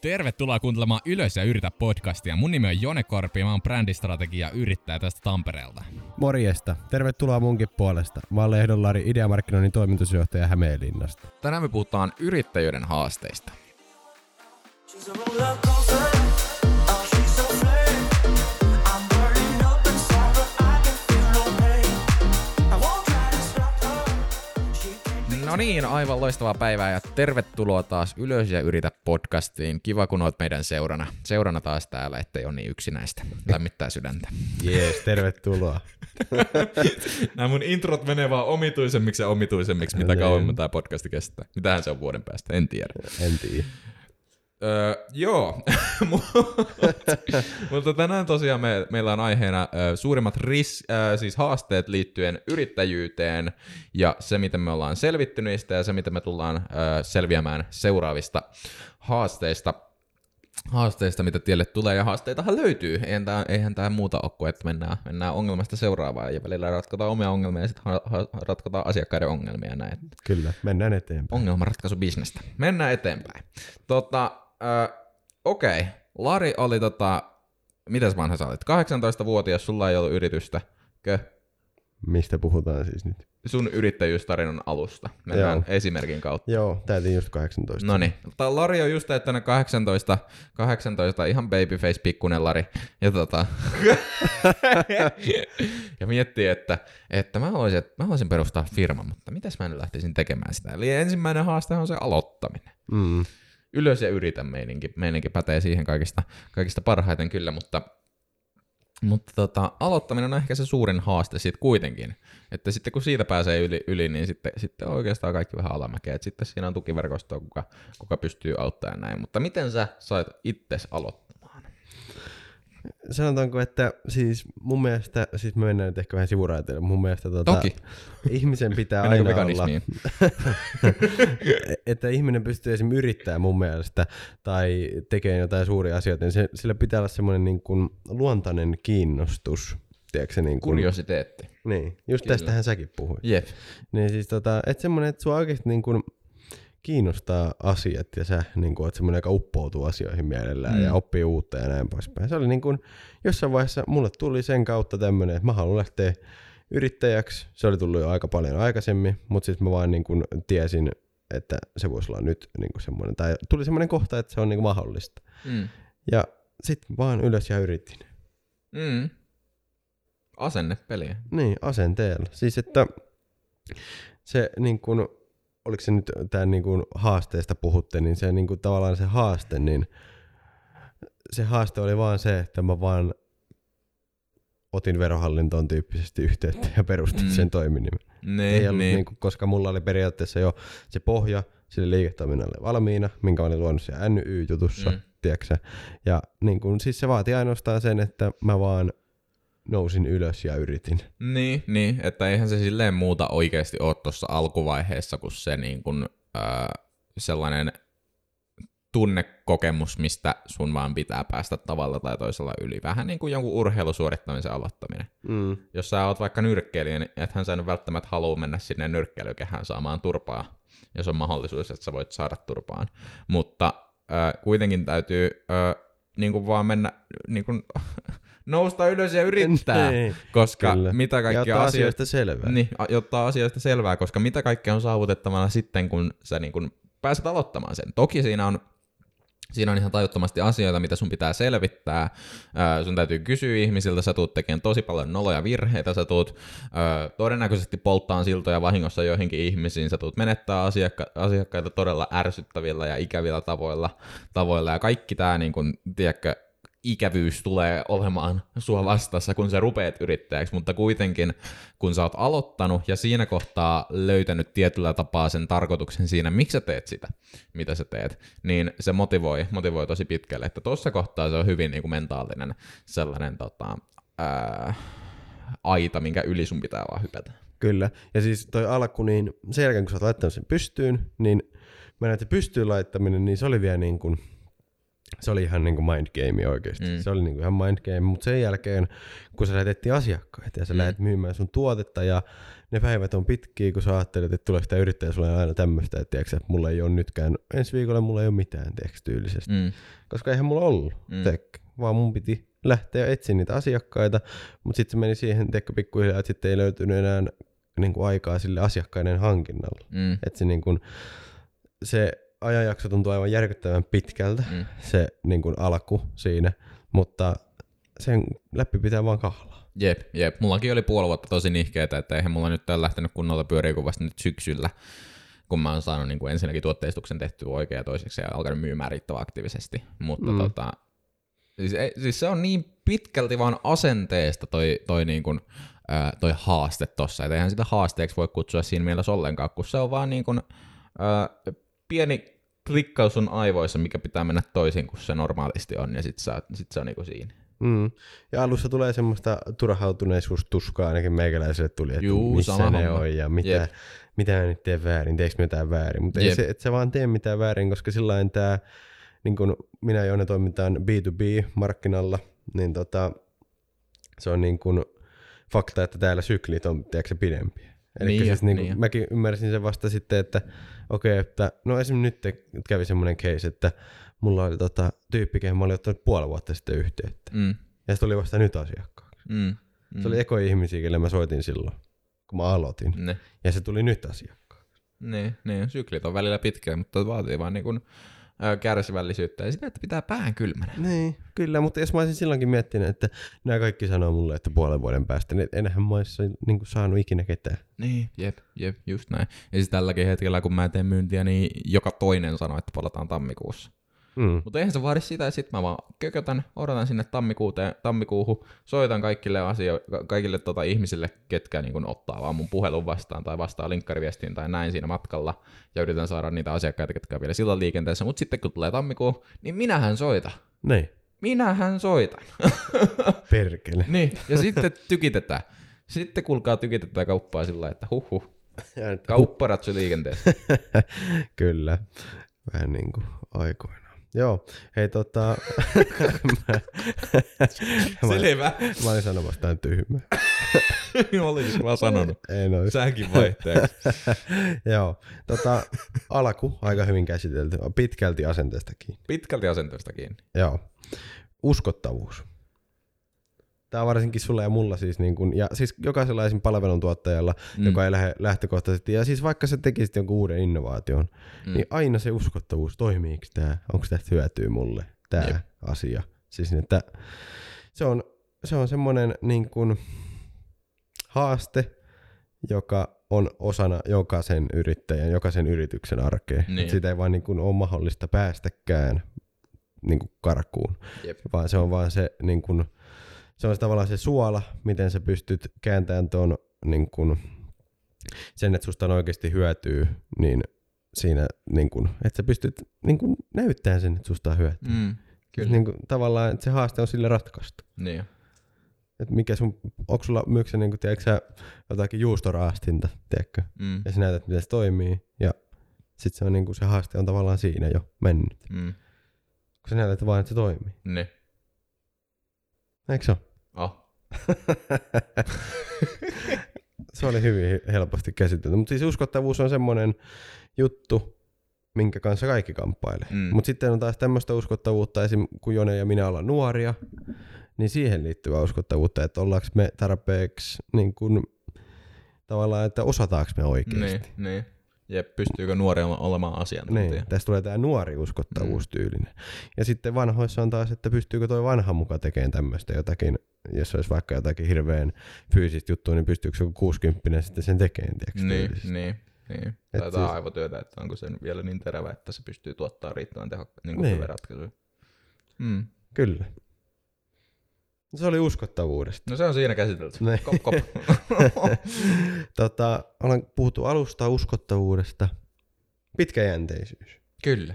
Tervetuloa kuuntelemaan Ylös ja yritä podcastia. Mun nimi on Jone Korpi ja mä oon brändistrategia yrittäjä tästä Tampereelta. Morjesta. Tervetuloa munkin puolesta. Mä oon Lehdon Lari, Ideamarkkinoinnin toimitusjohtaja Hämeenlinnasta. Tänään me puhutaan yrittäjyyden haasteista. She's a roller coaster. No niin, aivan loistavaa päivää ja tervetuloa taas Ylös ja yritä podcastiin. Kiva kun oot meidän seurana. Seurana taas täällä, ettei ole niin yksinäistä. Lämmittää sydäntä. Jees, tervetuloa. Nämä mun introt menee vaan omituisemmiksi ja omituisemmiksi, mitä kauemmin tämä podcasti kestää. Mitähän se on vuoden päästä, en tiedä. En tiedä. Öö, joo, mutta tänään tosiaan me, meillä on aiheena ö, suurimmat ris, ö, siis haasteet liittyen yrittäjyyteen ja se, miten me ollaan selvitty niistä ja se, miten me tullaan ö, selviämään seuraavista haasteista, haasteista, mitä tielle tulee, ja haasteitahan löytyy. Eihän tämä, eihän tämä muuta ole kuin, että mennään, mennään ongelmasta seuraavaan, ja välillä ratkotaan omia ongelmia, ja sitten ha- ha- ratkotaan asiakkaiden ongelmia näin. Kyllä, mennään eteenpäin. Ongelmanratkaisubisnestä. Mennään eteenpäin. Tota, okei. Lari oli tota, mitäs vanha sä olit? 18-vuotias, sulla ei ollut yritystä. Kö? Mistä puhutaan siis nyt? Sun yrittäjyystarinan alusta. Mennään Joo. esimerkin kautta. Joo, täytin just 18. No niin. Lari on just täyttänyt 18, 18 ihan babyface pikkunen Lari. Ja tota... ja miettii, että, että mä, haluaisin, että mä haluaisin perustaa firman, mutta mitäs mä nyt lähtisin tekemään sitä. Eli ensimmäinen haaste on se aloittaminen. Mm. Ylös ja yritä meininki, meininki pätee siihen kaikista, kaikista parhaiten kyllä, mutta, mutta tota, aloittaminen on ehkä se suurin haaste siitä kuitenkin. Että sitten kun siitä pääsee yli, yli niin sitten, sitten oikeastaan kaikki vähän alamäkeä. Et sitten siinä on tukiverkostoa, kuka, kuka pystyy auttamaan näin. Mutta miten sä sait itses aloittamaan? Sanotaanko, että siis mun mielestä, siis me mennään nyt ehkä vähän sivuraiteille, mun mielestä tota, Toki. ihmisen pitää aina olla, veganismiin? että ihminen pystyy esimerkiksi yrittää mun mielestä tai tekemään jotain suuria asioita, niin se, sillä pitää olla semmoinen niin kuin luontainen kiinnostus. Tiedätkö, niin kuin, Kuriositeetti. Niin, just Kyllä. tästähän säkin puhuit. Jep. Niin siis tota, että semmoinen, että sua oikeasti niin kuin kiinnostaa asiat ja sä niin kuin, oot semmoinen, joka uppoutuu asioihin mielellään Mm. ja oppii uutta ja näin poispäin. Se oli niin kuin, jossain vaiheessa mulle tuli sen kautta tämmöinen, että mä haluan lähteä yrittäjäksi. Se oli tullut jo aika paljon aikaisemmin, mutta sitten mä vaan niin kuin tiesin, että se voisi olla nyt niin kuin semmoinen, tai tuli semmoinen kohta, että se on niin kuin mahdollista. Mm. Ja sitten vaan ylös ja yritin. Mm. Asenne peliä. Niin, asenteella. Siis että se niin kuin, oliko se nyt tämän niin kuin haasteesta puhutte, niin se niin kuin tavallaan se haaste, niin se haaste oli vaan se, että mä vaan otin verohallintoon tyyppisesti yhteyttä ja perustin Mm. sen toiminimen. Niin, Ei ollut niin. niin kuin, koska mulla oli periaatteessa jo se pohja sille liiketoiminnalle valmiina, minkä olin luonut siellä NY-jutussa, Mm. mm. tiedätkö Ja niin kuin, siis se vaati ainoastaan sen, että mä vaan nousin ylös ja yritin. Niin, niin, että eihän se silleen muuta oikeasti ole tuossa alkuvaiheessa kuin se niin kuin, äh, sellainen tunnekokemus, mistä sun vaan pitää päästä tavalla tai toisella yli. Vähän niin kuin jonkun urheilusuorittamisen aloittaminen. Mm. Jos sä oot vaikka nyrkkeilijä, niin ethän sä nyt välttämättä halua mennä sinne nyrkkeilykehään saamaan turpaa, jos on mahdollisuus, että sä voit saada turpaan. Mutta äh, kuitenkin täytyy äh, niin kuin vaan mennä niin kuin, nousta ylös ja yrittää, Niin, koska kyllä. mitä ja kaikkea ottaa asioita... asioista selvää. Niin, a- jotta asioista selvää, koska mitä kaikkea on saavutettavana sitten, kun sä niin kun pääset aloittamaan sen. Toki siinä on Siinä on ihan tajuttomasti asioita, mitä sun pitää selvittää. Ää, sun täytyy kysyä ihmisiltä, sä tuut tekemään tosi paljon noloja virheitä, sä tuut ää, todennäköisesti polttaan siltoja vahingossa joihinkin ihmisiin, sä tuut menettää asiakka- asiakkaita todella ärsyttävillä ja ikävillä tavoilla, tavoilla ja kaikki tää niin kun, tiedätkö, ikävyys tulee olemaan sua vastassa, kun sä rupeat yrittäjäksi, mutta kuitenkin kun sä oot aloittanut ja siinä kohtaa löytänyt tietyllä tapaa sen tarkoituksen siinä, miksi sä teet sitä, mitä sä teet, niin se motivoi, motivoi tosi pitkälle, että tuossa kohtaa se on hyvin niin kuin mentaalinen sellainen tota, ää, aita, minkä yli sun pitää vaan hypätä. Kyllä. Ja siis toi alku, niin sen jälkeen kun sä oot laittanut sen pystyyn, niin mä näin, että pystyyn laittaminen, niin se oli vielä niin kuin, se oli ihan niinku mind game oikeasti. Mm. Se oli niinku ihan mind game, mutta sen jälkeen, kun sä lähetettiin asiakkaita ja sä mm. lähdet myymään sun tuotetta ja ne päivät on pitkiä, kun sä ajattelet, että tuleeko tämä yrittäjä sulle aina tämmöistä, että, tiiäksä, että mulla ei ole nytkään, ensi viikolla mulla ei ole mitään tiiäksä, tyylisesti. Mm. Koska eihän mulla ollut, mm. tek, vaan mun piti lähteä etsiä niitä asiakkaita, mutta sitten se meni siihen tekkö pikkuhiljaa, että sitten ei löytynyt enää niin kuin aikaa sille asiakkaiden hankinnalle. Mm. Että se, niin kuin, se ajanjakso tuntuu aivan järkyttävän pitkältä, mm. se niin kuin alku siinä, mutta sen läpi pitää vaan kahlaa. Jep, jep. Mullakin oli puoli vuotta tosi nihkeetä, että eihän mulla nyt ole lähtenyt kunnolla pyöriä kuin vasta nyt syksyllä, kun mä oon saanut niin kuin ensinnäkin tuotteistuksen tehtyä oikein ja toiseksi ja alkanut myymään riittävän aktiivisesti. Mutta mm. tota, siis, ei, siis, se on niin pitkälti vaan asenteesta toi, toi, niin kuin, ää, toi haaste tossa. Et eihän sitä haasteeksi voi kutsua siinä mielessä ollenkaan, kun se on vaan niin kuin, ää, pieni klikkaus sun aivoissa, mikä pitää mennä toisin kuin se normaalisti on, ja sit, sä, sit se on niinku siinä. Mm. Ja alussa tulee semmoista turhautuneisuustuskaa ainakin meikäläiselle tuli, että Juu, missä sama ne homma. on ja mitä, Jep. mitä mä nyt teen väärin, teekö mä jotain väärin. Mutta ei se, et sä vaan tee mitään väärin, koska sillä tää, niin kun minä ja Joone toimitaan B2B-markkinalla, niin tota, se on niin kuin fakta, että täällä syklit on tiedätkö, pidempiä. Eli Niin niin siis niin niin jo. kuin, mäkin ymmärsin sen vasta sitten, että okei, okay, että no esimerkiksi nyt kävi semmoinen case, että mulla oli tota, tyyppi, kehen mä olin ottanut puoli vuotta sitten yhteyttä. Mm. Ja se tuli vasta nyt asiakkaaksi. Mm. Se oli ekoja ihmisiä, kelle mä soitin silloin, kun mä aloitin. Ne, Ja se tuli nyt asiakkaaksi. ne, ne, syklit on välillä pitkiä, mutta vaatii vaan niin kuin, ää, kärsivällisyyttä ja sitä, että pitää pään kylmänä. Niin, kyllä, mutta jos mä olisin silloinkin miettinyt, että nämä kaikki sanoo mulle, että puolen vuoden päästä, niin enhän mä olisi niin kuin, saanut ikinä ketään. Niin, jep, jep, just näin. Ja siis tälläkin hetkellä, kun mä teen myyntiä, niin joka toinen sanoo, että palataan tammikuussa. Mm. Mutta eihän se vaadi sitä, että sit mä vaan kökötän, odotan sinne tammikuuteen, tammikuuhun, soitan kaikille, asio- ka- kaikille tota ihmisille, ketkä niin kun ottaa vaan mun puhelun vastaan tai vastaa linkkariviestiin tai näin siinä matkalla, ja yritän saada niitä asiakkaita, ketkä on vielä silloin liikenteessä, mutta sitten kun tulee tammikuu, niin minähän soita. Niin, Minähän soitan. perkele. niin, ja sitten tykitetään. Sitten kuulkaa tykitetään kauppaa sillä että huhhuh, Ja nyt- kaupparatsu liikenteessä. Kyllä, vähän niin kuin aikoinaan. Joo, hei tota, mä, Selvä. mä olin sanomassa tämän tyhmää. Olisin vaan sanonut. En ois. Säkin vaihteeksi. Joo, tota, alku aika hyvin käsitelty, pitkälti asenteestakin. Pitkälti asenteesta kiinni. Joo. Uskottavuus. Tämä on varsinkin sulla ja mulla siis, niin kun, ja siis jokaisella esim. palveluntuottajalla, mm. joka ei lähde lähtökohtaisesti, ja siis vaikka sä tekisit jonkun uuden innovaation, mm. niin aina se uskottavuus, toimiiko tämä, onko tästä hyötyä mulle, tämä Jep. asia. Siis että se on, se on semmoinen niin kun, haaste, joka on osana jokaisen yrittäjän, jokaisen yrityksen arkea. Niin. Et Sitä ei vaan niin kun, ole mahdollista päästäkään niin kuin karkuun, Jep. vaan se on vaan se, niin kuin, se on se tavallaan se suola, miten sä pystyt kääntämään tuon niin kuin, sen, että susta on oikeasti hyötyy, niin siinä, niin kuin, että sä pystyt niin kuin, näyttämään sen, että susta on hyötyä. Mm, kyllä. Niin kuin, tavallaan, että se haaste on sille ratkaistu. Niin. Että mikä sun, onko sulla myyksä, niin kuin, tiedätkö sä, jotakin juustoraastinta, tiedätkö? Mm, Ja sä näytät, miten se toimii, ja sitten se, on, niin kuin, se haaste on tavallaan siinä jo mennyt. mm, Kun sä näytät vaan, että se toimii. niin. Eikö se ole? Oh. Se oli hyvin helposti käsitelty. Mutta siis uskottavuus on semmoinen juttu, minkä kanssa kaikki kamppailee. Mm. Mm. Mutta sitten on taas tämmöistä uskottavuutta, esim. kun Jone ja minä ollaan nuoria, niin siihen liittyvää uskottavuutta, että ollaanko me tarpeeksi niin kun, tavallaan, että osataanko me oikeasti. Niin, niin. Jep, pystyykö nuori ole- olemaan asiantuntija? Niin, tästä tulee tämä nuori uskottavuustyylinen. Ja sitten vanhoissa on taas, että pystyykö toi vanha muka tekemään tämmöistä jotakin, jos olisi vaikka jotakin hirveän fyysistä juttua, niin pystyykö joku 60 sitten sen tekemään, tiedätkö, Niin, tyylisesti. niin, niin. Tai jotain siis- aivotyötä, että onko se vielä niin terävä, että se pystyy tuottamaan riittävän tehokkaasti niin Niin. ratkaisuja. Mm. Kyllä. Se oli uskottavuudesta. No se on siinä käsitelty. Niin. Kop, kop. tota, ollaan puhuttu alusta uskottavuudesta. Pitkäjänteisyys. Kyllä.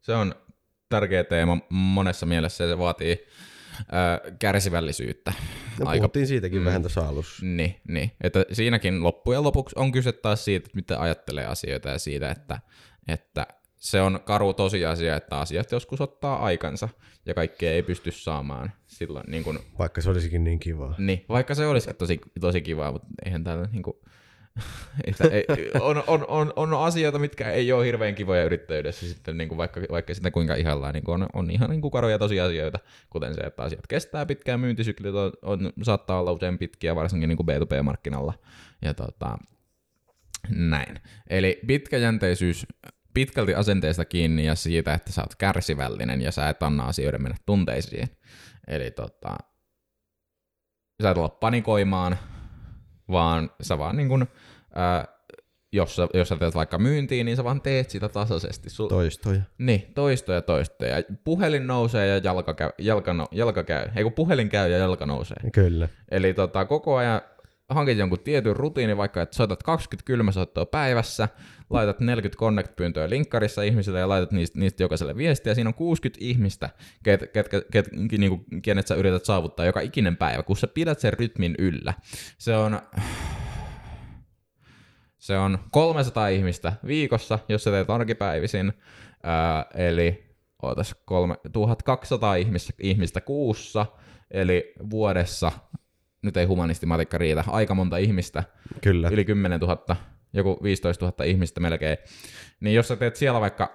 Se on tärkeä teema monessa mielessä ja se vaatii ö, kärsivällisyyttä. No, Aika- puhuttiin siitäkin mm. mm. vähän tuossa alussa. Niin, niin. Että siinäkin loppujen lopuksi on kyse taas siitä, että mitä ajattelee asioita ja siitä, että, että se on karu tosiasia, että asiat joskus ottaa aikansa ja kaikkea ei pysty saamaan silloin niin kuin, Vaikka se olisikin niin kivaa. niin, vaikka se olisi tosi, tosi kivaa, mutta eihän täällä niin kuin, ei, on, on, on, on, asioita, mitkä ei ole hirveän kivoja yrittäjyydessä sitten, niin kuin vaikka, vaikka sitä kuinka ihallaan, niin kuin on, on ihan niin kuin karuja tosiasioita, kuten se, että asiat kestää pitkään, myyntisyklit on, on, saattaa olla usein pitkiä, varsinkin niin kuin B2B-markkinalla, ja tota, näin. Eli pitkäjänteisyys pitkälti asenteesta kiinni ja siitä, että sä oot kärsivällinen ja sä et anna asioiden mennä tunteisiin. Eli tota, sä et olla panikoimaan, vaan sä vaan niin kun, ää, jos, sä, jos sä teet vaikka myyntiin, niin sä vaan teet sitä tasaisesti. Sul, Toistoja. niin, toistoja toistoja. Puhelin nousee ja jalka käy, jalka, no, jalka käy. Ei kun puhelin käy ja jalka nousee. Kyllä. Eli tota, koko ajan hankit jonkun tietyn rutiinin, vaikka että soitat 20 kylmäsoittoa päivässä, laitat 40 connect-pyyntöä linkkarissa ihmisille ja laitat niistä, niistä jokaiselle viestiä. Siinä on 60 ihmistä, ket, ket, ket, ket, niinku, kenet sä yrität saavuttaa joka ikinen päivä, kun sä pidät sen rytmin yllä. Se on, se on 300 ihmistä viikossa, jos sä teet arkipäivisin, ää, eli ootas, kolme, 1200 ihmistä, ihmistä kuussa, eli vuodessa, nyt ei humanistimatikka riitä, aika monta ihmistä, Kyllä. yli 10 000, joku 15 000 ihmistä melkein, niin jos sä teet siellä vaikka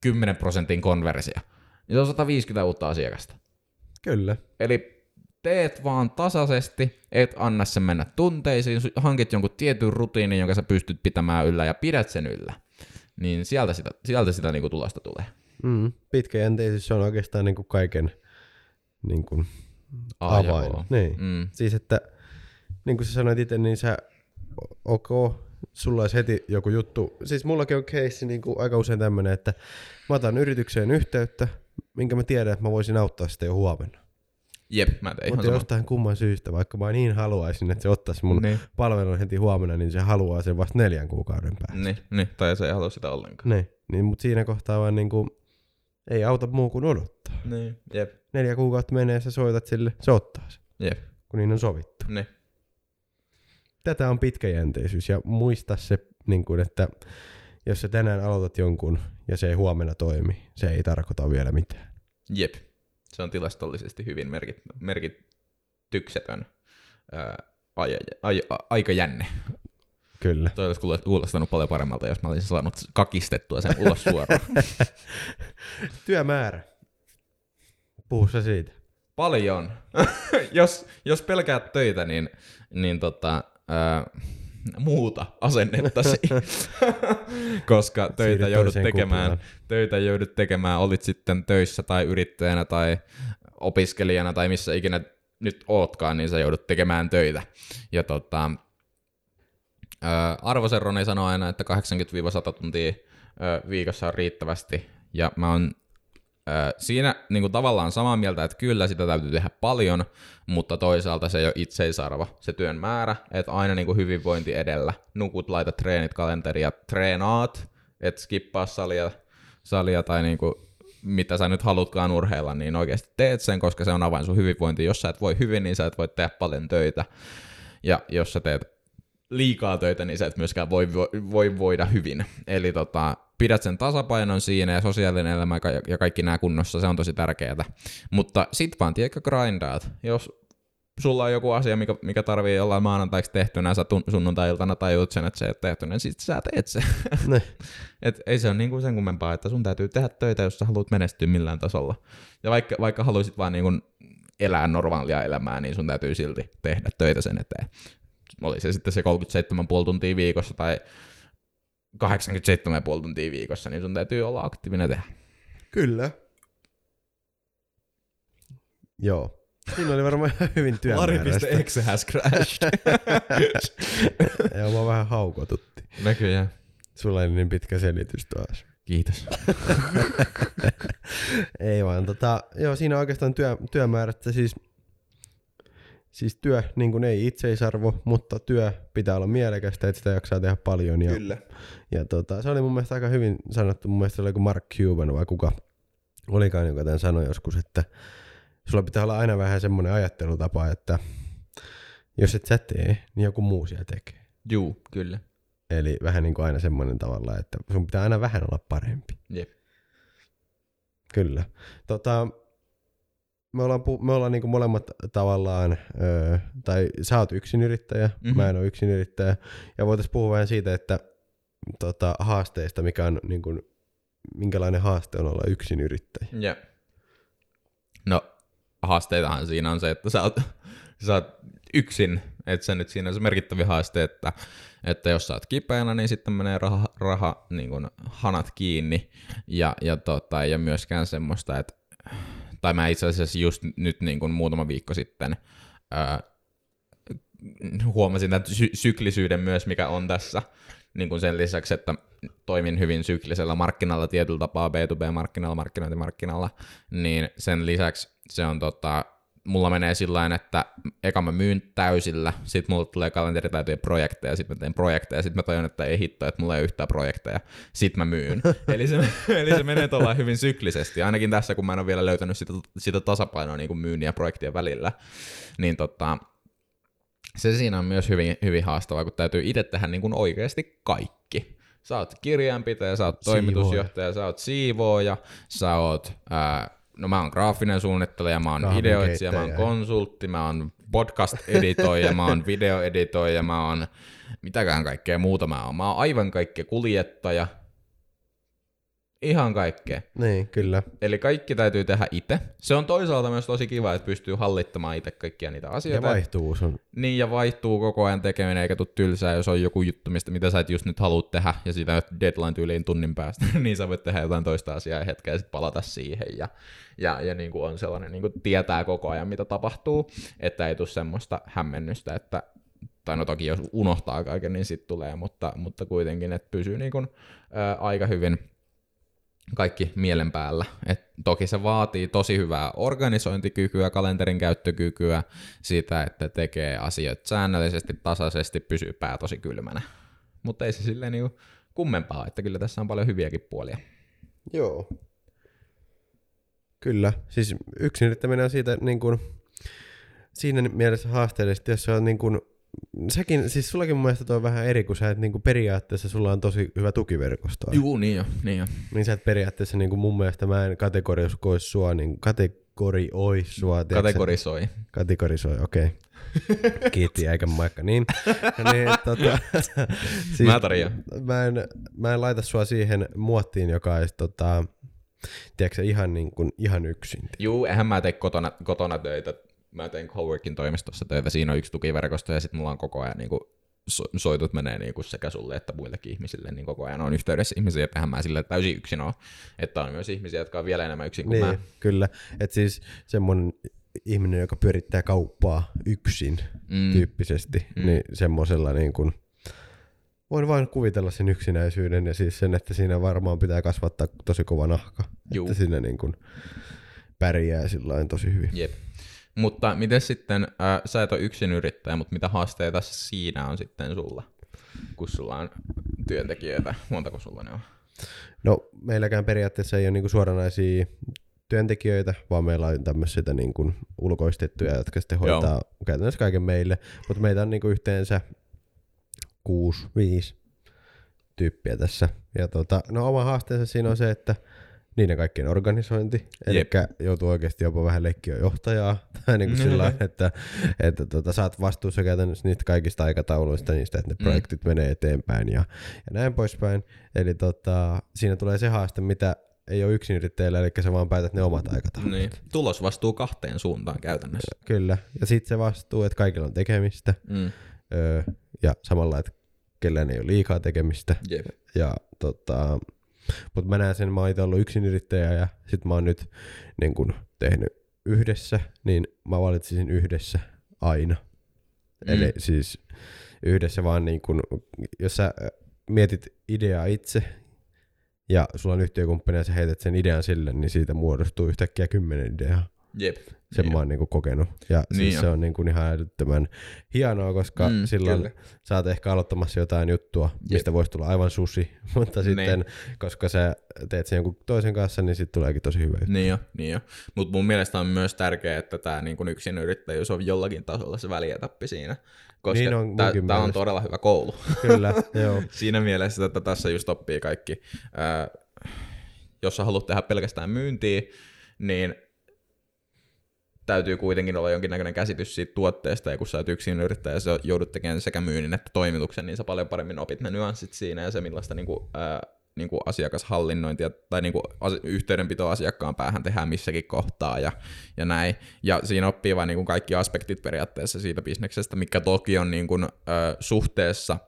10 prosentin konversio, niin se on 150 uutta asiakasta. Kyllä. Eli teet vaan tasaisesti, et anna sen mennä tunteisiin, hankit jonkun tietyn rutiinin, jonka sä pystyt pitämään yllä ja pidät sen yllä. Niin sieltä sitä, sieltä sitä niinku tulosta tulee. Mm. Pitkäjänteisyys on oikeastaan niin kuin kaiken niin kuin A avain. Niin. Mm. Siis että, niin kuin sä sanoit itse, niin sä, ok, sulla olisi heti joku juttu. Siis mullakin on case niin kuin aika usein tämmönen, että mä otan yritykseen yhteyttä, minkä mä tiedän, että mä voisin auttaa sitä jo huomenna. Jep, mä tein Mutta sama. jostain kumman syystä, vaikka mä niin haluaisin, että se ottaisi mun Niin. palvelun heti huomenna, niin se haluaa sen vasta neljän kuukauden päästä. Niin, niin, tai se ei halua sitä ollenkaan. Niin, niin mutta siinä kohtaa vaan niin kuin, ei auta muu kuin odottaa. Niin, jep, Neljä kuukautta menee, sä soitat sille, se ottaa sen, jep, kun niin on sovittu. niin. Tätä on pitkäjänteisyys ja muista se, niin kuin, että jos sä tänään aloitat jonkun ja se ei huomenna toimi, se ei tarkoita vielä mitään. Jep. Se on tilastollisesti hyvin merkit, merkityksetön ää, ai, ai, ai, aikajänne. Kyllä. Toi olisi kuulo- kuulostanut paljon paremmalta, jos mä olisin saanut kakistettua sen ulos suoraan. Työmäärä. Puhu sä siitä. Paljon. jos, jos pelkäät töitä, niin, niin tota, ää, muuta asennettasi. Koska töitä Siirry joudut tekemään, kuplaan. töitä joudut tekemään, olit sitten töissä tai yrittäjänä tai opiskelijana tai missä ikinä nyt ootkaan, niin sä joudut tekemään töitä. Ja tota, ää, Arvo Serroni sanoo aina, että 80-100 tuntia viikossa on riittävästi, ja mä oon siinä niin kuin tavallaan samaa mieltä, että kyllä sitä täytyy tehdä paljon, mutta toisaalta se ei ole itseisarvo, se työn määrä, että aina niin kuin hyvinvointi edellä, nukut, laitat treenit kalenteriin ja treenaat, et skippaa salia, salia tai niin kuin mitä sä nyt halutkaan urheilla, niin oikeasti teet sen, koska se on avain sun hyvinvointiin. Jos sä et voi hyvin, niin sä et voi tehdä paljon töitä. Ja jos sä teet liikaa töitä, niin sä et myöskään voi, voi, voi voida hyvin. Eli tota, pidät sen tasapainon siinä ja sosiaalinen elämä ja, kaikki nämä kunnossa, se on tosi tärkeää. Mutta sit vaan tiedätkö grindaat. Jos sulla on joku asia, mikä, mikä tarvii olla maanantaiksi tehtynä, sä tun- sunnuntai-iltana tajut sen, että se ei ole tehty, niin sit sä teet se. Ne. Et ei se ole niinku sen kummempaa, että sun täytyy tehdä töitä, jos sä haluat menestyä millään tasolla. Ja vaikka, vaikka haluaisit vaan niinku elää normaalia elämää, niin sun täytyy silti tehdä töitä sen eteen. Oli se sitten se 37,5 tuntia viikossa tai 87,5 tuntia viikossa, niin sun täytyy olla aktiivinen tehdä. Kyllä. Joo. Siinä oli varmaan ihan hyvin työmääräistä. Lari.exe has crashed. Joo, mä vähän haukotutti. Näköjään. Sulla oli niin pitkä selitys taas. Kiitos. Ei vaan, tota, joo, siinä on oikeastaan työ, työmäärästä siis, siis työ, niin kuin ei itseisarvo, mutta työ pitää olla mielekästä, että sitä jaksaa tehdä paljon. Ja, Kyllä. ja tota, se oli mun mielestä aika hyvin sanottu, mun mielestä se oli joku Mark Cuban vai kuka olikaan, joka tämän sanoi joskus, että sulla pitää olla aina vähän semmoinen ajattelutapa, että jos et sä tee, niin joku muu siellä tekee. Juu, kyllä. Eli vähän niin kuin aina semmoinen tavalla, että sun pitää aina vähän olla parempi. Jep. Kyllä. Tota, me ollaan, pu- me ollaan niinku molemmat tavallaan, öö, tai sä oot yksinyrittäjä, Mhm. mm-hmm. mä en ole yksinyrittäjä. Ja voitaisiin puhua vähän siitä, että tota, haasteista, mikä on, niinku, minkälainen haaste on olla yksinyrittäjä. Jep. No, haasteitahan siinä on se, että sä oot, sä oot yksin, että se nyt siinä on se merkittävä haaste, että, että jos sä oot kipeänä, niin sitten menee raha, raha niin hanat kiinni, ja, ja, tota, ja myöskään semmoista, että, tai mä itse asiassa just nyt niin kuin muutama viikko sitten ää, huomasin tämän sy- syklisyyden myös, mikä on tässä, niin kuin sen lisäksi, että toimin hyvin syklisellä markkinalla tietyllä tapaa, B2B-markkinalla, markkinointimarkkinalla, niin sen lisäksi se on tota, mulla menee sillä että eka mä myyn täysillä, sit mulle tulee kalenteritäytyjä projekteja, sit mä teen projekteja, sit mä tajun, että ei hitto, että mulla ei ole yhtään projekteja, sit mä myyn. eli, se, eli se menee tuolla hyvin syklisesti, ainakin tässä, kun mä en ole vielä löytänyt sitä, sitä tasapainoa niin kuin myynnin ja projektien välillä, niin tota, se siinä on myös hyvin, hyvin haastavaa, kun täytyy itse tehdä niin kuin oikeasti kaikki. Sä oot kirjanpitäjä, sä oot toimitusjohtaja, sä oot siivooja, sä oot, ää, no mä oon graafinen suunnittelija, mä oon Kahvinkeittäjä. ideoitsija, mä oon konsultti, mä oon podcast-editoija, mä oon videoeditoija, mä oon mitäkään kaikkea muuta mä oon. Mä oon aivan kaikkea kuljettaja, ihan kaikkea. Niin, kyllä. Eli kaikki täytyy tehdä itse. Se on toisaalta myös tosi kiva, että pystyy hallittamaan itse kaikkia niitä Ja asioita. vaihtuvuus on. Niin, ja vaihtuu koko ajan tekeminen, eikä tule tylsää, jos on joku juttu, mistä, mitä sä et just nyt halua tehdä, ja siitä deadline tyyliin tunnin päästä, niin sä voit tehdä jotain toista asiaa hetkeä ja sitten palata siihen, ja, ja, ja niin kuin on sellainen, niin kuin tietää koko ajan, mitä tapahtuu, että ei tule semmoista hämmennystä, että tai no toki jos unohtaa kaiken, niin sitten tulee, mutta, mutta kuitenkin, että pysyy niin kuin, ää, aika hyvin kaikki mielen päällä. Et toki se vaatii tosi hyvää organisointikykyä, kalenterin käyttökykyä, sitä, että tekee asioita säännöllisesti, tasaisesti, pysyy pää tosi kylmänä. Mutta ei se silleen niinku kummempaa, että kyllä tässä on paljon hyviäkin puolia. Joo. Kyllä. Siis yksinyrittäminen on siitä niin kuin, siinä mielessä haasteellista, jos se on niin kuin, säkin, siis sullakin mun mielestä toi on vähän eri, kun sä et niin kuin periaatteessa sulla on tosi hyvä tukiverkosto. Juu, niin jo, niin jo. Niin sä et periaatteessa niin kuin mun mielestä mä en kategorioi sua, niin kategorioi sua. tiedätkö? Kategorisoi. Kategorisoi, okei. Okay. Kiitti, eikä moikka. Niin, niin tota, siis, Mä tarjoan. mä, en, mä en laita sua siihen muottiin, joka olisi tota, tiedätkö, ihan, niin kuin, ihan yksin. Juu, eihän mä tee kotona, kotona töitä. Mä teen coworkin toimistossa töitä. Siinä on yksi tukiverkosto ja sitten mulla on koko ajan niinku so- soitut menee niinku sekä sulle että muillekin ihmisille, niin koko ajan on yhteydessä ihmisiä, että mä sillä täysin yksin ole. Että on myös ihmisiä, jotka on vielä enemmän yksin kuin Niin, mä. kyllä. Et siis semmoinen ihminen, joka pyörittää kauppaa yksin Mm. tyyppisesti, Mm. niin semmoisella niin kuin, voin vain kuvitella sen yksinäisyyden ja siis sen, että siinä varmaan pitää kasvattaa tosi kova nahka. Juu. Että siinä niin kuin pärjää sillä tosi hyvin. Jep. Mutta miten sitten, äh, sä et ole yksin yrittäjä, mutta mitä haasteita siinä on sitten sulla, kun sulla on työntekijöitä? Montako sulla ne on? No meilläkään periaatteessa ei ole niinku suoranaisia työntekijöitä, vaan meillä on tämmöisiä niinku ulkoistettuja, jotka sitten Joo. hoitaa käytännössä kaiken meille. Mutta meitä on niinku yhteensä kuusi, viisi tyyppiä tässä. Ja tota, no oma haasteensa siinä on se, että niiden kaikkien organisointi, eli joutuu oikeasti jopa vähän leikkiä johtajaa, tai niin kuin sillä lailla, että, että tota, saat vastuussa käytännössä niistä kaikista aikatauluista, niistä, että ne Mm. projektit menee eteenpäin ja, ja näin poispäin. Eli tota, siinä tulee se haaste, mitä ei ole yksinyrittäjällä, eli sä vaan päätät ne omat aikataulut. Niin. Tulos vastuu kahteen suuntaan käytännössä. Kyllä. Ja sitten se vastuu, että kaikilla on tekemistä, Mm. öö, ja samalla, että kellään ei ole liikaa tekemistä. Jep. Ja tota, mutta mä näen sen, mä oon itse ollut yksinyrittäjä ja sit mä oon nyt niin kun, tehnyt yhdessä, niin mä valitsisin yhdessä aina. Mm. Eli siis yhdessä vaan niin kun, jos sä äh, mietit ideaa itse ja sulla on yhtiökumppani ja sä heität sen idean sille, niin siitä muodostuu yhtäkkiä kymmenen ideaa. Jep. Sen Niin mä oon niinku kokenut. Ja Niin siis jo. se on niinku ihan älyttömän hienoa, koska Mm, silloin kyllä. sä oot ehkä aloittamassa jotain juttua, mistä voisi tulla aivan susi, mutta Niin. sitten koska sä teet sen jonkun toisen kanssa, niin sitten tuleekin tosi hyvä juttu. Niin jo, niin jo. Mutta mun mielestä on myös tärkeää, että tämä niin yksin yrittäjyys on jollakin tasolla se välietappi siinä. Koska Niin on tämä on mielestä. todella hyvä koulu. Kyllä, joo. siinä mielessä, että tässä just oppii kaikki. Ää, jos sä haluat tehdä pelkästään myyntiä, niin täytyy kuitenkin olla jonkinnäköinen käsitys siitä tuotteesta, ja kun sä oot yksin yrittäjä ja sä joudut tekemään sekä myynnin että toimituksen, niin sä paljon paremmin opit ne nyanssit siinä ja se millaista niinku, ää, niinku asiakashallinnointia tai niinku as- yhteydenpitoa asiakkaan päähän tehdään missäkin kohtaa ja, ja näin. Ja siinä oppii vain niinku kaikki aspektit periaatteessa siitä bisneksestä, mikä toki on niinku, ää, suhteessa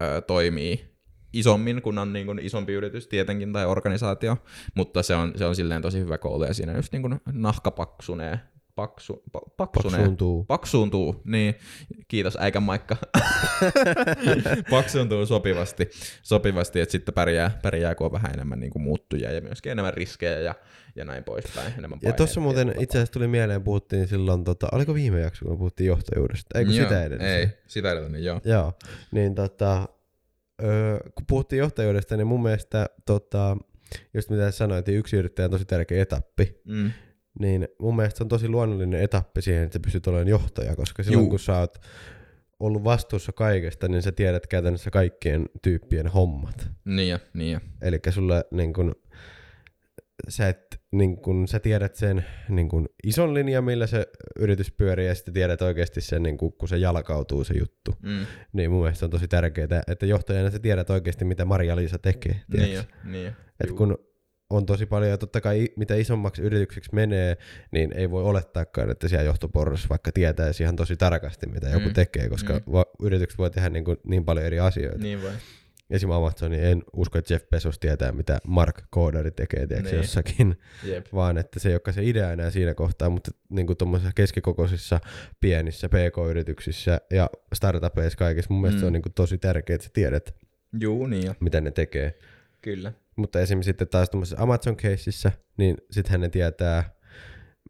ää, toimii isommin, kun on niin kuin isompi yritys tietenkin tai organisaatio, mutta se on, se on silleen tosi hyvä koulu ja siinä just niin kuin nahka paksunee, paksu, pa, paksunee, Paksuuntuu. paksuuntuu, niin kiitos äikän Maikka, paksuuntuu sopivasti, sopivasti, että sitten pärjää, pärjää kun on vähän enemmän niin kuin muuttujia ja myöskin enemmän riskejä ja, ja näin poispäin, enemmän Ja tuossa muuten itse asiassa tuli mieleen, puhuttiin silloin, tota, oliko viime jakso, kun puhuttiin johtajuudesta? Eikö Joo, sitä edelleen? Ei, sitä edelleen, joo. Joo, niin tota, öö, kun puhuttiin johtajuudesta, niin mun mielestä tota, just mitä sanoit, niin yksi yrittäjä on tosi tärkeä etappi. Mm. Niin mun mielestä se on tosi luonnollinen etappi siihen, että sä pystyt olemaan johtaja, koska silloin Juu. kun sä oot ollut vastuussa kaikesta, niin sä tiedät käytännössä kaikkien tyyppien hommat. Niin ja, niin ja. Eli sulle niin kun, sä, et, niin kun, sä tiedät sen niin kun, ison linjan, millä se yritys pyörii, ja sitten tiedät oikeasti sen, niin kun, kun se jalkautuu se juttu. Mm. Niin mun mielestä on tosi tärkeää, että johtajana sä tiedät oikeasti, mitä Maria-Liisa tekee. Niin ja, niin ja. Et Juu. kun on tosi paljon, ja totta kai mitä isommaksi yritykseksi menee, niin ei voi olettaakaan, että siellä johtoporrassa vaikka tietäisi ihan tosi tarkasti, mitä joku Mm. tekee, koska Mm. va- yritykset voi tehdä niin, kuin, niin paljon eri asioita. Niin voi. Esim. Amazon, niin en usko, että Jeff Bezos tietää, mitä Mark Koodari tekee tiedätkö, Niin. jossakin, Jep. vaan että se ei olekaan se idea enää siinä kohtaa, mutta niin kuin keskikokoisissa, pienissä pk-yrityksissä ja startupeissa kaikissa, mun mielestä Mm. se on niin kuin tosi tärkeää, että sä tiedät, Juu, niin ja. mitä ne tekee. Kyllä. Mutta esimerkiksi sitten taas tuommoisessa amazon caseissa, niin sittenhän ne tietää,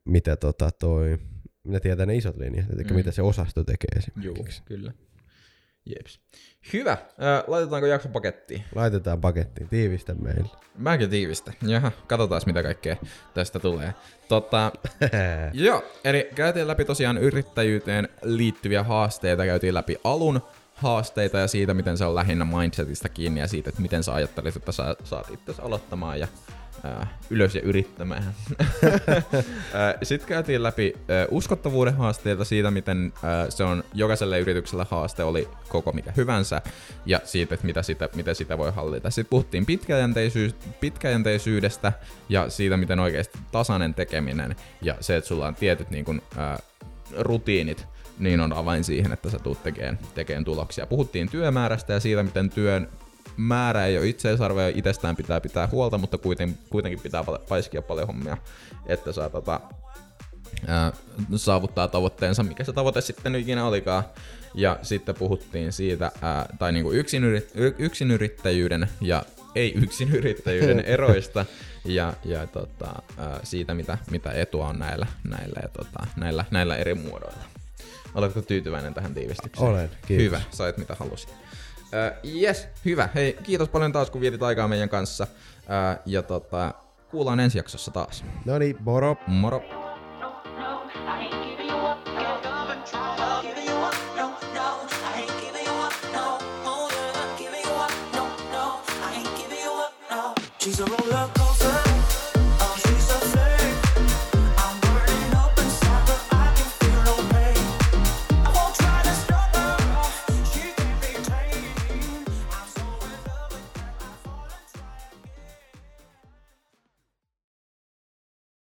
mitä tota toi, ne tietää ne isot linjat, eli Mm. mitä se osasto tekee esimerkiksi. kyllä. Jeps. Hyvä. Äh, laitetaanko jakso pakettiin? Laitetaan pakettiin, tiivistä meille. Mäkin tiivistä. Jaha, katsotaan mitä kaikkea tästä tulee. Tota, joo, eli käytiin läpi tosiaan yrittäjyyteen liittyviä haasteita, käytiin läpi alun haasteita ja siitä, miten se on lähinnä mindsetistä kiinni ja siitä, että miten sä ajattelit, että sä saat itse aloittamaan ja ää, ylös ja yrittämään. Sitten käytiin läpi ää, uskottavuuden haasteita siitä, miten ää, se on jokaiselle yritykselle haaste, oli koko mikä hyvänsä, ja siitä, että mitä sitä, miten sitä voi hallita. Sitten puhuttiin pitkäjänteisyys, pitkäjänteisyydestä ja siitä, miten oikeasti tasainen tekeminen ja se, että sulla on tietyt niin kun, ää, rutiinit, niin on avain siihen, että sä tuut tekemään, tekemään tuloksia. Puhuttiin työmäärästä ja siitä, miten työn määrä ei ole itseisarvo ja itsestään pitää pitää huolta, mutta kuiten, kuitenkin pitää paiskia paljon hommia, että saa tota, ää, saavuttaa tavoitteensa, mikä se tavoite sitten ikinä olikaan. Ja sitten puhuttiin siitä, ää, tai niinku yksinyrit, y- yksinyrittäjyyden ja ei-yksinyrittäjyyden eroista ja, ja tota, ää, siitä, mitä, mitä etua on näillä, näillä, ja tota, näillä, näillä eri muodoilla. Oletko tyytyväinen tähän tiivistykseen? Olen, kiitos. Hyvä, sait mitä halusit. Uh, yes, hyvä. Hei, kiitos paljon taas kun vietit aikaa meidän kanssa. Uh, ja tota, kuullaan ensi jaksossa taas. No niin, moro! Moro!